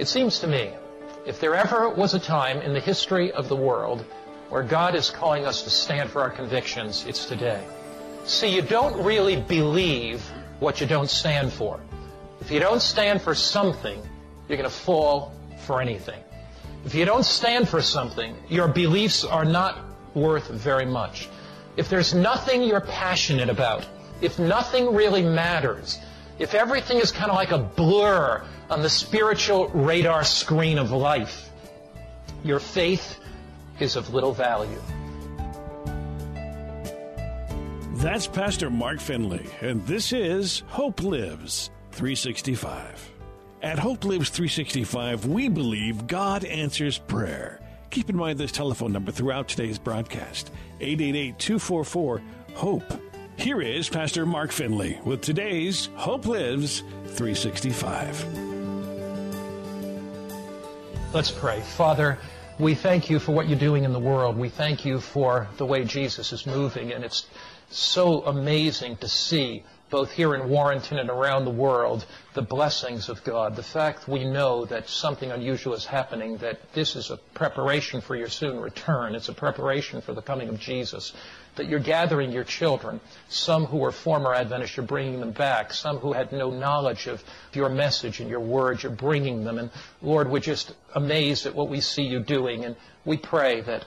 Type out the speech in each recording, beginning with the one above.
It seems to me, if there ever was a time in the history of the world where God is calling us to stand for our convictions, it's today. See, you don't really believe what you don't stand for. If you don't stand for something, you're going to fall for anything. If you don't stand for something, your beliefs are not worth very much. If there's nothing you're passionate about, if nothing really matters, if everything is kind of like a blur on the spiritual radar screen of life, your faith is of little value. That's Pastor Mark Finley, and this is Hope Lives 365. At Hope Lives 365, we believe God answers prayer. Keep in mind this telephone number throughout today's broadcast 888 244 HOPE. Here is Pastor Mark Finley with today's Hope Lives 365. Let's pray. Father, we thank you for what you're doing in the world. We thank you for the way Jesus is moving, and it's so amazing to see both here in Warrenton and around the world, the blessings of God. The fact we know that something unusual is happening, that this is a preparation for your soon return. It's a preparation for the coming of Jesus. That you're gathering your children, some who were former Adventists, you're bringing them back. Some who had no knowledge of your message and your word, you're bringing them. And Lord, we're just amazed at what we see you doing. And we pray that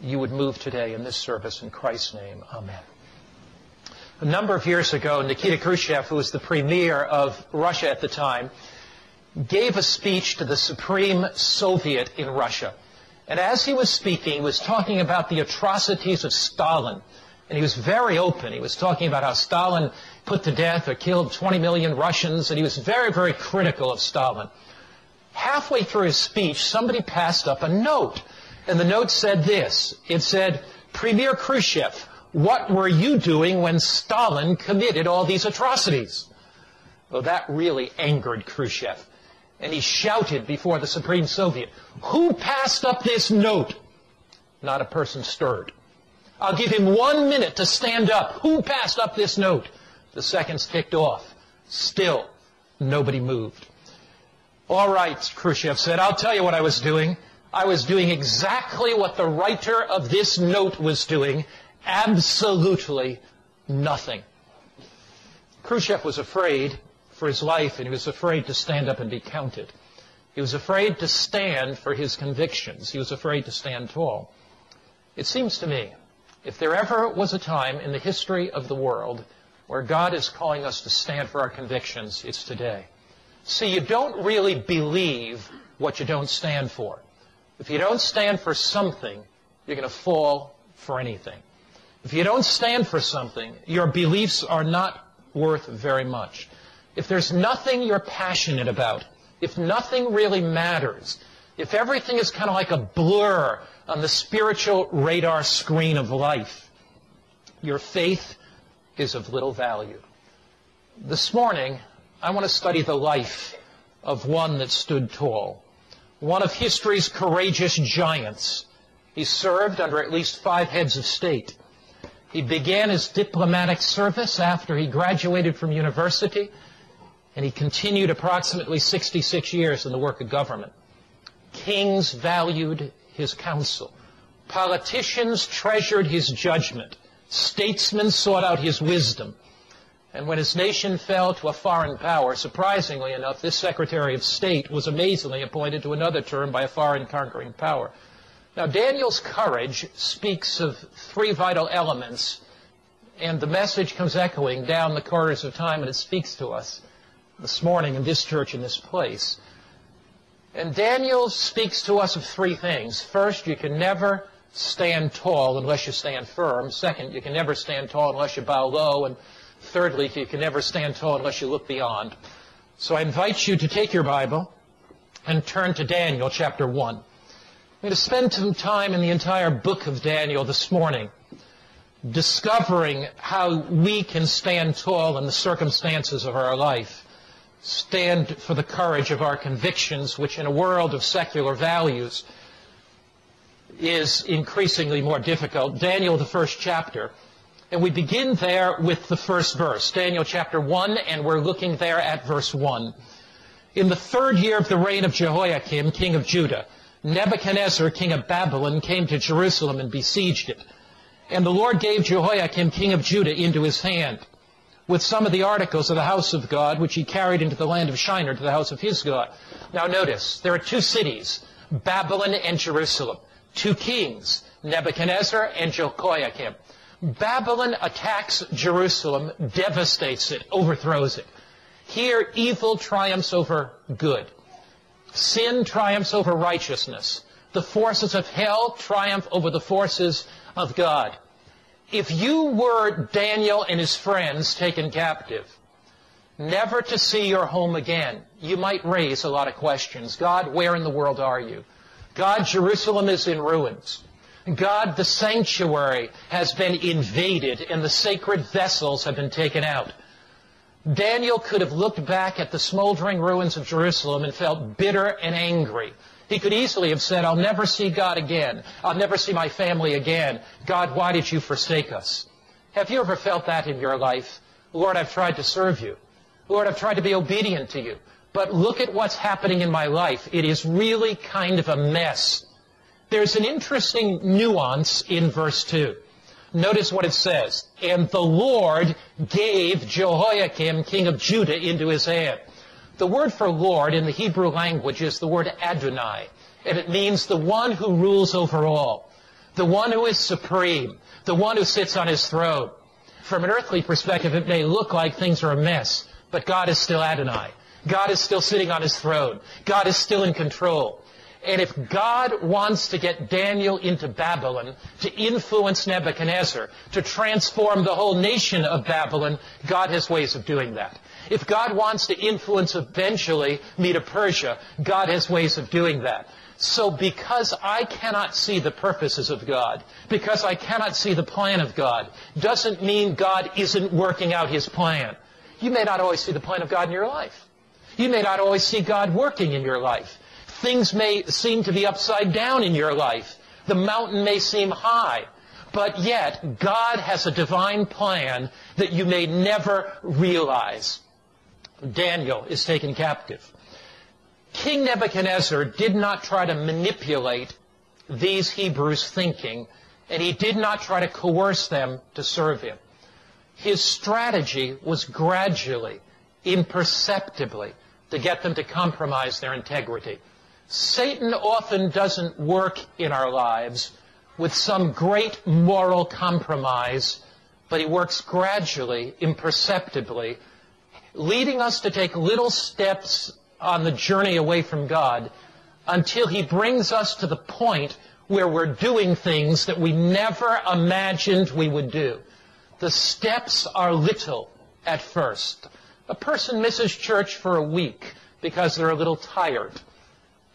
you would move today in this service in Christ's name. Amen. A number of years ago, Nikita Khrushchev, who was the premier of Russia at the time, gave a speech to the Supreme Soviet in Russia. And as he was speaking, he was talking about the atrocities of Stalin. And he was very open. He was talking about how Stalin put to death or killed 20 million Russians, and he was very, very critical of Stalin. Halfway through his speech, somebody passed up a note. And the note said this. It said, Premier Khrushchev, what were you doing when Stalin committed all these atrocities? Well, that really angered Khrushchev. And he shouted before the Supreme Soviet, Who passed up this note? Not a person stirred. I'll give him one minute to stand up. Who passed up this note? The seconds ticked off. Still, nobody moved. All right, Khrushchev said, I'll tell you what I was doing. I was doing exactly what the writer of this note was doing, absolutely nothing. Khrushchev was afraid for his life, and he was afraid to stand up and be counted. He was afraid to stand for his convictions. He was afraid to stand tall. It seems to me, if there ever was a time in the history of the world where God is calling us to stand for our convictions, it's today. See, you don't really believe what you don't stand for. If you don't stand for something, you're going to fall for anything. If you don't stand for something, your beliefs are not worth very much. If there's nothing you're passionate about, if nothing really matters, if everything is kind of like a blur on the spiritual radar screen of life, your faith is of little value. This morning, I want to study the life of one that stood tall, one of history's courageous giants. He served under at least five heads of state. He began his diplomatic service after he graduated from university, and he continued approximately 66 years in the work of government. Kings valued his counsel. Politicians treasured his judgment. Statesmen sought out his wisdom. And when his nation fell to a foreign power, surprisingly enough, this Secretary of State was amazingly appointed to another term by a foreign conquering power. Now, Daniel's courage speaks of three vital elements, and the message comes echoing down the corridors of time, and it speaks to us this morning in this church, in this place. And Daniel speaks to us of three things. First, you can never stand tall unless you stand firm. Second, you can never stand tall unless you bow low. And thirdly, you can never stand tall unless you look beyond. So I invite you to take your Bible and turn to Daniel chapter 1. I'm going to spend some time in the entire book of Daniel this morning discovering how we can stand tall in the circumstances of our life, stand for the courage of our convictions, which in a world of secular values is increasingly more difficult. Daniel, the first chapter. And we begin there with the first verse, Daniel chapter 1, and we're looking there at verse 1. In the third year of the reign of Jehoiakim, king of Judah, Nebuchadnezzar, king of Babylon, came to Jerusalem and besieged it. And the Lord gave Jehoiakim, king of Judah, into his hand, with some of the articles of the house of God, which he carried into the land of Shinar to the house of his God. Now notice, there are two cities, Babylon and Jerusalem. Two kings, Nebuchadnezzar and Jehoiakim. Babylon attacks Jerusalem, devastates it, overthrows it. Here, evil triumphs over good. Sin triumphs over righteousness. The forces of hell triumph over the forces of God. If you were Daniel and his friends taken captive, never to see your home again, you might raise a lot of questions. God, where in the world are you? God, Jerusalem is in ruins. God, the sanctuary has been invaded and the sacred vessels have been taken out. Daniel could have looked back at the smoldering ruins of Jerusalem and felt bitter and angry. He could easily have said, I'll never see God again. I'll never see my family again. God, why did you forsake us? Have you ever felt that in your life? Lord, I've tried to serve you. Lord, I've tried to be obedient to you. But look at what's happening in my life. It is really kind of a mess. There's an interesting nuance in verse 2. Notice what it says. And the Lord gave Jehoiakim, king of Judah, into his hand. The word for Lord in the Hebrew language is the word Adonai. And it means the one who rules over all. The one who is supreme. The one who sits on his throne. From an earthly perspective, it may look like things are a mess, but God is still Adonai. God is still sitting on his throne. God is still in control. And if God wants to get Daniel into Babylon, to influence Nebuchadnezzar, to transform the whole nation of Babylon, God has ways of doing that. If God wants to influence eventually Medo Persia, God has ways of doing that. So because I cannot see the purposes of God, because I cannot see the plan of God, doesn't mean God isn't working out His plan. You may not always see the plan of God in your life. You may not always see God working in your life. Things may seem to be upside down in your life. The mountain may seem high. But yet, God has a divine plan that you may never realize. Daniel is taken captive. King Nebuchadnezzar did not try to manipulate these Hebrews' thinking, and he did not try to coerce them to serve him. His strategy was gradually, imperceptibly, to get them to compromise their integrity. Satan often doesn't work in our lives with some great moral compromise, but he works gradually, imperceptibly, leading us to take little steps on the journey away from God until he brings us to the point where we're doing things that we never imagined we would do. The steps are little at first. A person misses church for a week because they're a little tired.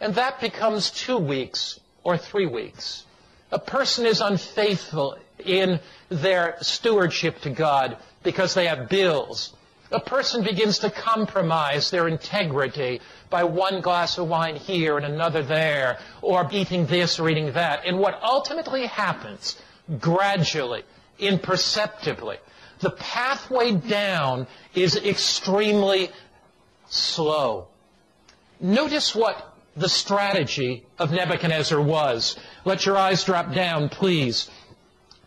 And that becomes two weeks or three weeks. A person is unfaithful in their stewardship to God because they have bills. A person begins to compromise their integrity by one glass of wine here and another there, or eating this or eating that. And what ultimately happens, gradually, imperceptibly, the pathway down is extremely slow. Notice what the strategy of Nebuchadnezzar was. Let your eyes drop down, please,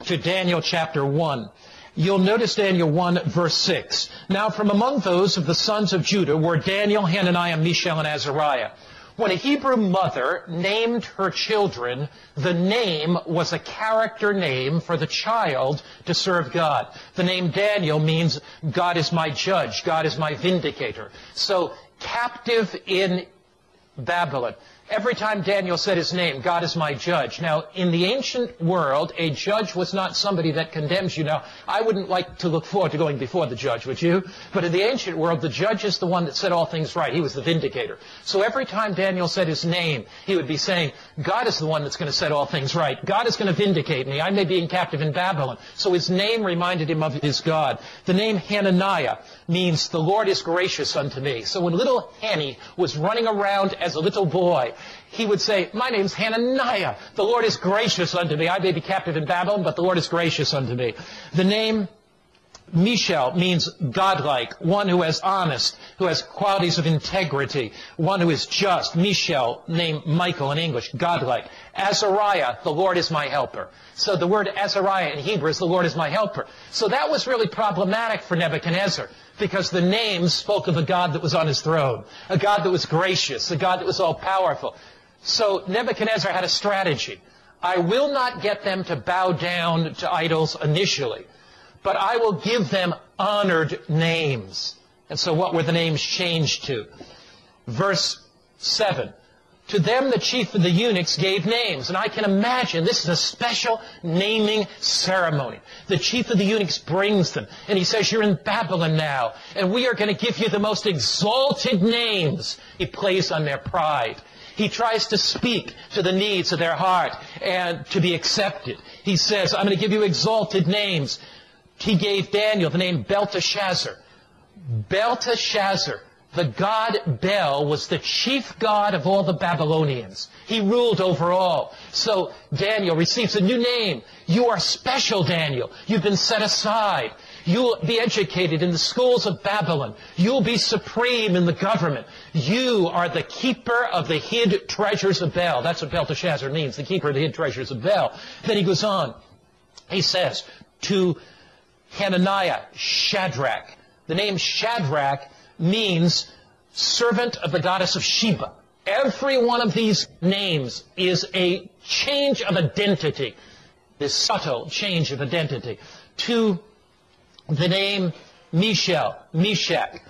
to Daniel chapter 1. You'll notice Daniel 1 verse 6. Now from among those of the sons of Judah were Daniel, Hananiah, Mishael, and Azariah. When a Hebrew mother named her children, the name was a character name for the child to serve God. The name Daniel means God is my judge, God is my vindicator. So captive in Babylon. Every time Daniel said his name, God is my judge. Now, in the ancient world, a judge was not somebody that condemns you. Now, I wouldn't like to look forward to going before the judge, would you? But in the ancient world, the judge is the one that said all things right. He was the vindicator. So every time Daniel said his name, he would be saying, God is the one that's going to set all things right. God is going to vindicate me. I may be in captive in Babylon. So his name reminded him of his God. The name Hananiah means the Lord is gracious unto me. So when little Hanny was running around as a little boy, he would say, My name's Hananiah. The Lord is gracious unto me. I may be captive in Babylon, but the Lord is gracious unto me. The name Mishael means godlike, one who is honest, who has qualities of integrity, one who is just. Mishael, named Michael in English, godlike. Azariah, the Lord is my helper. So the word Azariah in Hebrew is the Lord is my helper. So that was really problematic for Nebuchadnezzar because the name spoke of a God that was on his throne, a God that was gracious, a God that was all powerful. So Nebuchadnezzar had a strategy. I will not get them to bow down to idols initially but I will give them honored names. And so what were the names changed to? Verse 7. To them the chief of the eunuchs gave names. And I can imagine this is a special naming ceremony. The chief of the eunuchs brings them. And he says, you're in Babylon now. And we are going to give you the most exalted names. He plays on their pride. He tries to speak to the needs of their heart and to be accepted. He says, I'm going to give you exalted names he gave Daniel the name Belteshazzar. Belteshazzar, the god Bel, was the chief god of all the Babylonians. He ruled over all. So Daniel receives a new name. You are special, Daniel. You've been set aside. You'll be educated in the schools of Babylon. You'll be supreme in the government. You are the keeper of the hid treasures of Bel. That's what Belteshazzar means, the keeper of the hid treasures of Bel. Then he goes on. He says, to Hananiah, Shadrach. The name Shadrach means servant of the goddess of Sheba. Every one of these names is a change of identity, this subtle change of identity, to the name Mishael, Meshach.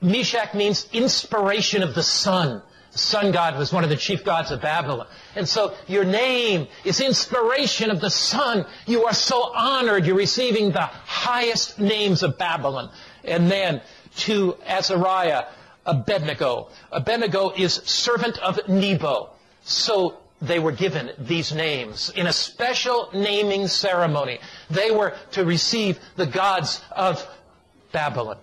Meshach means inspiration of the sun The sun god was one of the chief gods of Babylon. And so your name is inspiration of the sun. You are so honored. You're receiving the highest names of Babylon. And then to Azariah, Abednego. Abednego is servant of Nebo. So they were given these names in a special naming ceremony. They were to receive the gods of Babylon.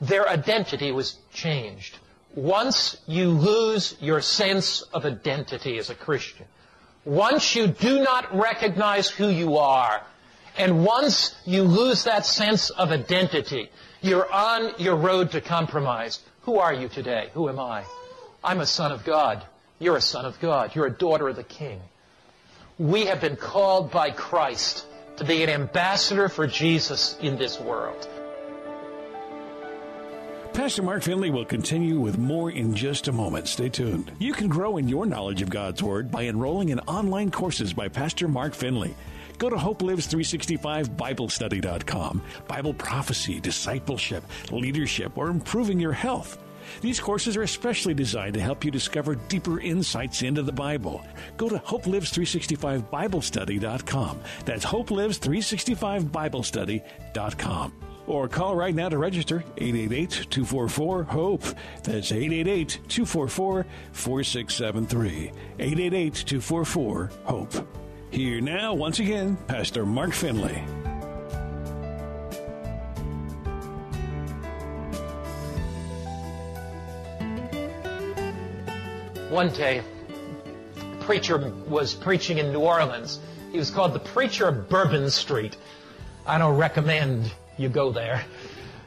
Their identity was changed. Once you lose your sense of identity as a Christian, once you do not recognize who you are, and once you lose that sense of identity, you're on your road to compromise. Who are you today? Who am I? I'm a son of God. You're a son of God. You're a daughter of the King. We have been called by Christ to be an ambassador for Jesus in this world. Pastor Mark Finley will continue with more in just a moment. Stay tuned. You can grow in your knowledge of God's Word by enrolling in online courses by Pastor Mark Finley. Go to HopeLives365BibleStudy.com. Bible prophecy, discipleship, leadership, or improving your health. These courses are especially designed to help you discover deeper insights into the Bible. Go to HopeLives365BibleStudy.com. That's HopeLives365BibleStudy.com or call right now to register 888-244-HOPE. That's 888-244-4673. 888-244-HOPE. Here now, once again, Pastor Mark Finley. One day, a preacher was preaching in New Orleans. He was called the Preacher of Bourbon Street. I don't recommend you go there.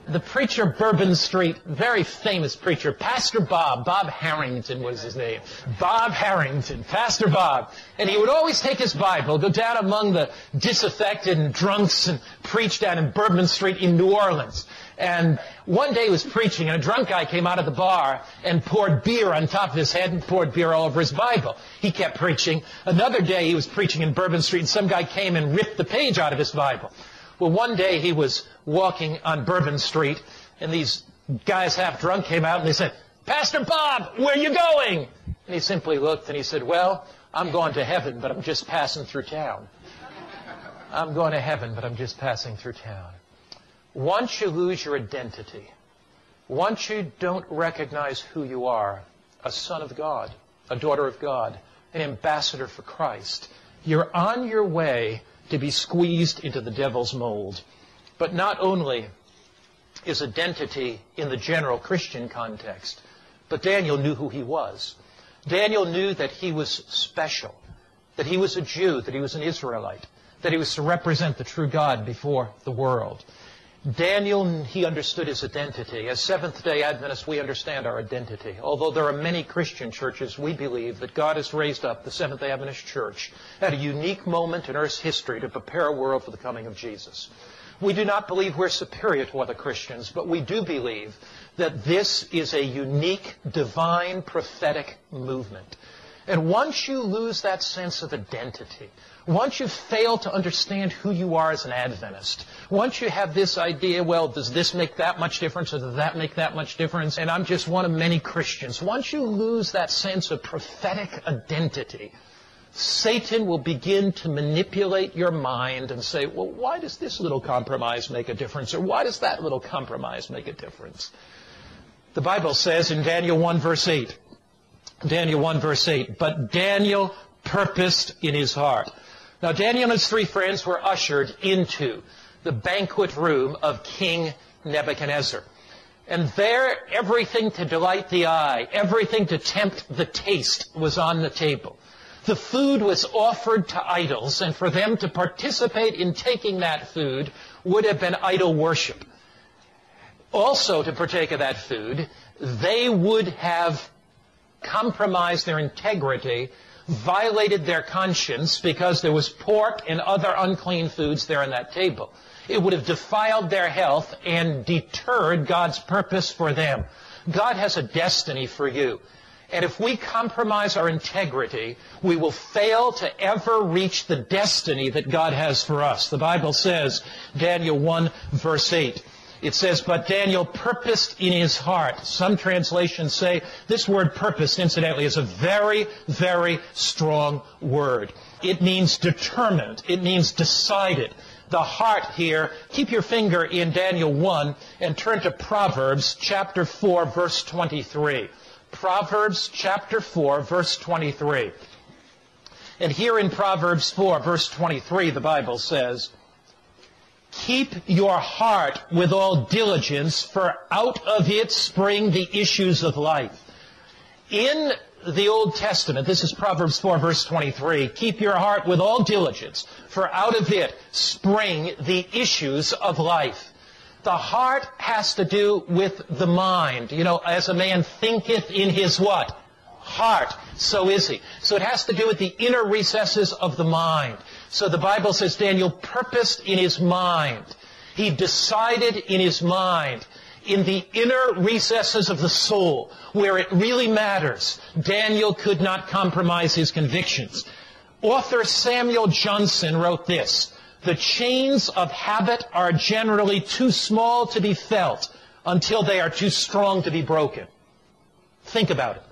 The preacher, Bourbon Street, very famous preacher, Pastor Bob, Bob Harrington was his name. Bob Harrington, Pastor Bob. And he would always take his Bible, go down among the disaffected and drunks and preach down in Bourbon Street in New Orleans. And one day he was preaching and a drunk guy came out of the bar and poured beer on top of his head and poured beer all over his Bible. He kept preaching. Another day he was preaching in Bourbon Street and some guy came and ripped the page out of his Bible. Well, one day he was walking on Bourbon Street, and these guys half drunk came out and they said, Pastor Bob, where are you going? And he simply looked and he said, Well, I'm going to heaven, but I'm just passing through town. I'm going to heaven, but I'm just passing through town. Once you lose your identity, once you don't recognize who you are, a son of God, a daughter of God, an ambassador for Christ, you're on your way to be squeezed into the devil's mold. But not only is identity in the general Christian context, but Daniel knew who he was. Daniel knew that he was special, that he was a Jew, that he was an Israelite, that he was to represent the true God before the world. Daniel, he understood his identity. As Seventh day Adventists, we understand our identity. Although there are many Christian churches, we believe that God has raised up the Seventh day Adventist church at a unique moment in Earth's history to prepare a world for the coming of Jesus. We do not believe we're superior to other Christians, but we do believe that this is a unique, divine, prophetic movement. And once you lose that sense of identity, once you fail to understand who you are as an Adventist, once you have this idea, well, does this make that much difference or does that make that much difference? And I'm just one of many Christians. Once you lose that sense of prophetic identity, Satan will begin to manipulate your mind and say, well, why does this little compromise make a difference? Or why does that little compromise make a difference? The Bible says in Daniel 1 verse 8, Daniel 1 verse 8, but Daniel purposed in his heart. Now Daniel and his three friends were ushered into the banquet room of King Nebuchadnezzar. And there, everything to delight the eye, everything to tempt the taste was on the table. The food was offered to idols, and for them to participate in taking that food would have been idol worship. Also, to partake of that food, they would have compromised their integrity, violated their conscience because there was pork and other unclean foods there on that table. It would have defiled their health and deterred God's purpose for them. God has a destiny for you. And if we compromise our integrity, we will fail to ever reach the destiny that God has for us. The Bible says, Daniel 1 verse 8, it says, but Daniel purposed in his heart. Some translations say this word purposed, incidentally, is a very, very strong word. It means determined. It means decided. The heart here, keep your finger in Daniel 1 and turn to Proverbs chapter 4 verse 23. Proverbs chapter 4 verse 23. And here in Proverbs 4 verse 23 the Bible says, Keep your heart with all diligence, for out of it spring the issues of life. In the Old Testament, this is Proverbs 4 verse 23, keep your heart with all diligence, for out of it spring the issues of life. The heart has to do with the mind. You know, as a man thinketh in his what? Heart. So is he. So it has to do with the inner recesses of the mind. So the Bible says Daniel purposed in his mind. He decided in his mind in the inner recesses of the soul, where it really matters, Daniel could not compromise his convictions. Author Samuel Johnson wrote this, the chains of habit are generally too small to be felt until they are too strong to be broken. Think about it.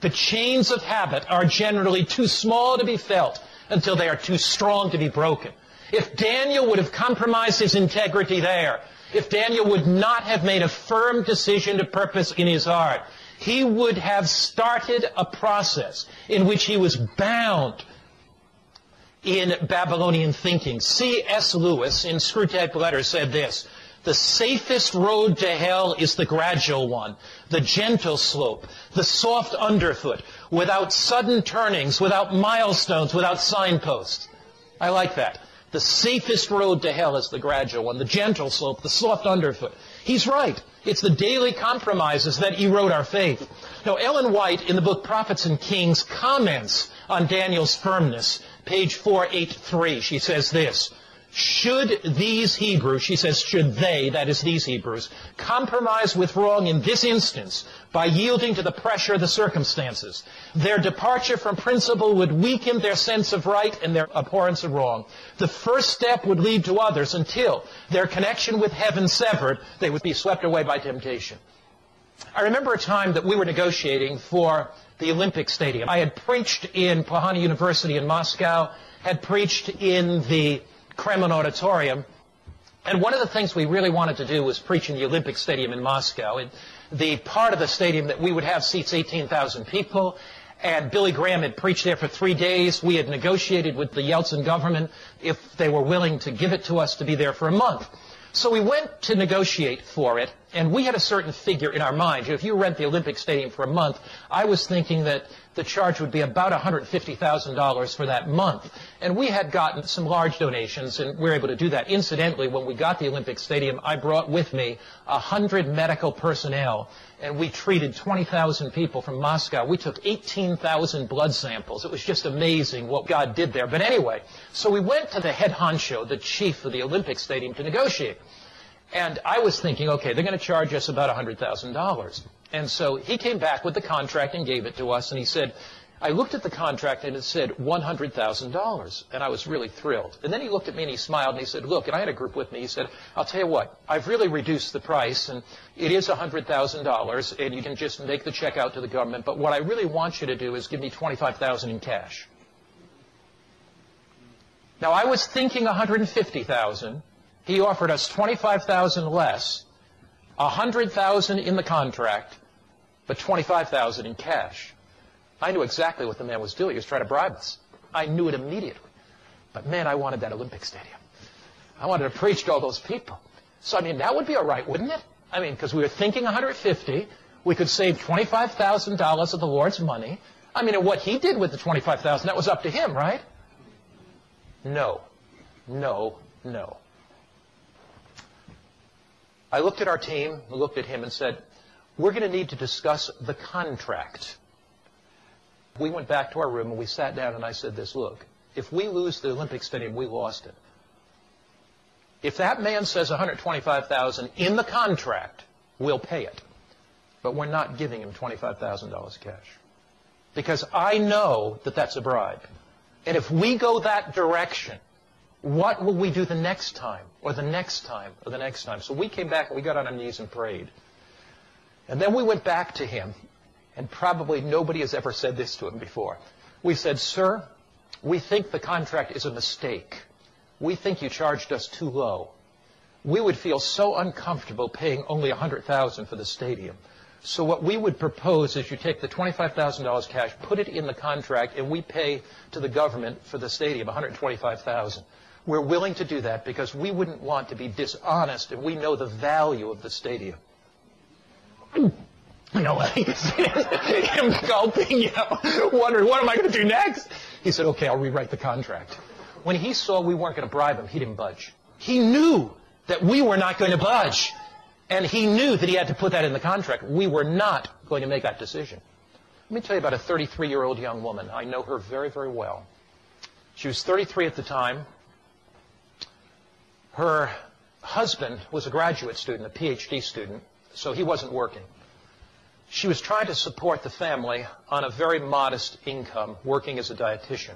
The chains of habit are generally too small to be felt until they are too strong to be broken. If Daniel would have compromised his integrity there, if Daniel would not have made a firm decision to purpose in his heart, he would have started a process in which he was bound in Babylonian thinking. C.S. Lewis in Screwtape Letters said this, the safest road to hell is the gradual one, the gentle slope, the soft underfoot, without sudden turnings, without milestones, without signposts. I like that. The safest road to hell is the gradual one, the gentle slope, the soft underfoot. He's right. It's the daily compromises that erode our faith. Now, Ellen White, in the book Prophets and Kings, comments on Daniel's firmness. Page 483, she says this. Should these Hebrews, she says, should they, that is these Hebrews, compromise with wrong in this instance by yielding to the pressure of the circumstances, their departure from principle would weaken their sense of right and their abhorrence of wrong. The first step would lead to others until their connection with heaven severed, they would be swept away by temptation. I remember a time that we were negotiating for the Olympic Stadium. I had preached in Pohana University in Moscow, had preached in the Kremlin Auditorium. And one of the things we really wanted to do was preach in the Olympic Stadium in Moscow. The part of the stadium that we would have seats 18,000 people. And Billy Graham had preached there for three days. We had negotiated with the Yeltsin government if they were willing to give it to us to be there for a month. So we went to negotiate for it, And we had a certain figure in our mind. If you rent the Olympic Stadium for a month, I was thinking that the charge would be about $150,000 for that month. And we had gotten some large donations, and we were able to do that. Incidentally, when we got the Olympic Stadium, I brought with me 100 medical personnel, and we treated 20,000 people from Moscow. We took 18,000 blood samples. It was just amazing what God did there. But anyway, so we went to the head honcho, the chief of the Olympic Stadium, to negotiate. And I was thinking, okay, they're going to charge us about $100,000. And so he came back with the contract and gave it to us, and he said, I looked at the contract and it said $100,000, and I was really thrilled. And then he looked at me and he smiled and he said, look, and I had a group with me, he said, I'll tell you what, I've really reduced the price, and it is $100,000, and you can just make the check out to the government, but what I really want you to do is give me $25,000 in cash. Now, I was thinking $150,000. He offered us 25,000 less, 100,000 in the contract, but 25000 in cash. I knew exactly what the man was doing. He was trying to bribe us. I knew it immediately. But man, I wanted that Olympic Stadium. I wanted to preach to all those people. So, I mean, that would be all right, wouldn't it? I mean, because we were thinking 150. We could save $25,000 of the Lord's money. I mean, and what he did with the 25000 that was up to him, right? No. No. No. I looked at our team, looked at him and said, we're going to need to discuss the contract. We went back to our room and we sat down and I said this, look, if we lose the Olympic Stadium, we lost it. If that man says 125,000 in the contract, we'll pay it. But we're not giving him $25,000 cash. Because I know that that's a bribe. And if we go that direction, what will we do the next time, or the next time, or the next time? So we came back and we got on our knees and prayed. And then we went back to him, and probably nobody has ever said this to him before. We said, Sir, we think the contract is a mistake. We think you charged us too low. We would feel so uncomfortable paying only 100000 for the stadium. So what we would propose is you take the $25,000 cash, put it in the contract, and we pay to the government for the stadium 125000 we're willing to do that because we wouldn't want to be dishonest and we know the value of the stadium. You know, him gulping, you know, wondering, what am I going to do next? He said, okay, I'll rewrite the contract. When he saw we weren't going to bribe him, he didn't budge. He knew that we were not going to budge. And he knew that he had to put that in the contract. We were not going to make that decision. Let me tell you about a 33-year-old young woman. I know her very, very well. She was 33 at the time. Her husband was a graduate student, a PhD student, so he wasn't working. She was trying to support the family on a very modest income, working as a dietitian.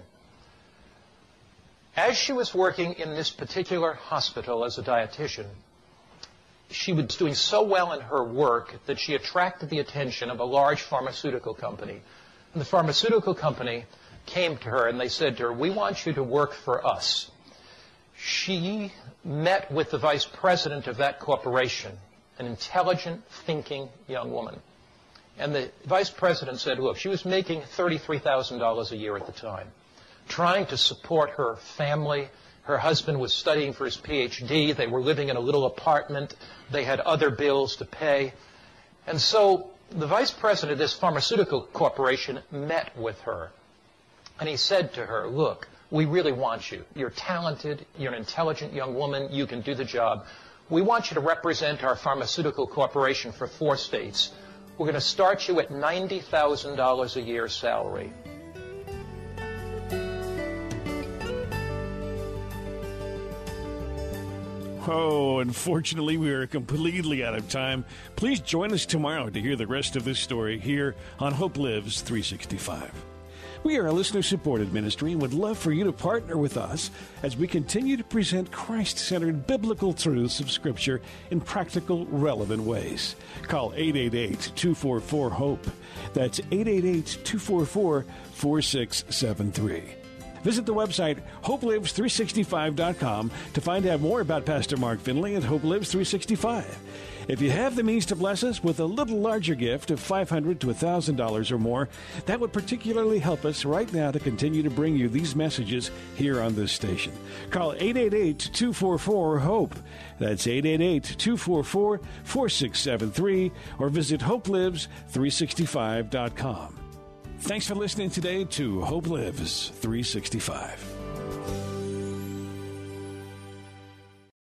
As she was working in this particular hospital as a dietitian, she was doing so well in her work that she attracted the attention of a large pharmaceutical company. And the pharmaceutical company came to her and they said to her, we want you to work for us. She met with the vice president of that corporation, an intelligent, thinking young woman. And the vice president said, look, she was making $33,000 a year at the time, trying to support her family. Her husband was studying for his PhD. They were living in a little apartment. They had other bills to pay. And so the vice president of this pharmaceutical corporation met with her. And he said to her, look, we really want you. You're talented. You're an intelligent young woman. You can do the job. We want you to represent our pharmaceutical corporation for four states. We're going to start you at $90,000 a year salary. Oh, unfortunately, we are completely out of time. Please join us tomorrow to hear the rest of this story here on Hope Lives 365. We are a listener supported ministry and would love for you to partner with us as we continue to present Christ centered biblical truths of Scripture in practical, relevant ways. Call 888 244 HOPE. That's 888 244 4673. Visit the website hopelives365.com to find out more about Pastor Mark Finley and Hope Lives 365. If you have the means to bless us with a little larger gift of $500 to $1,000 or more, that would particularly help us right now to continue to bring you these messages here on this station. Call 888 244 HOPE. That's 888 244 4673 or visit hopelives365.com. Thanks for listening today to Hope Lives 365.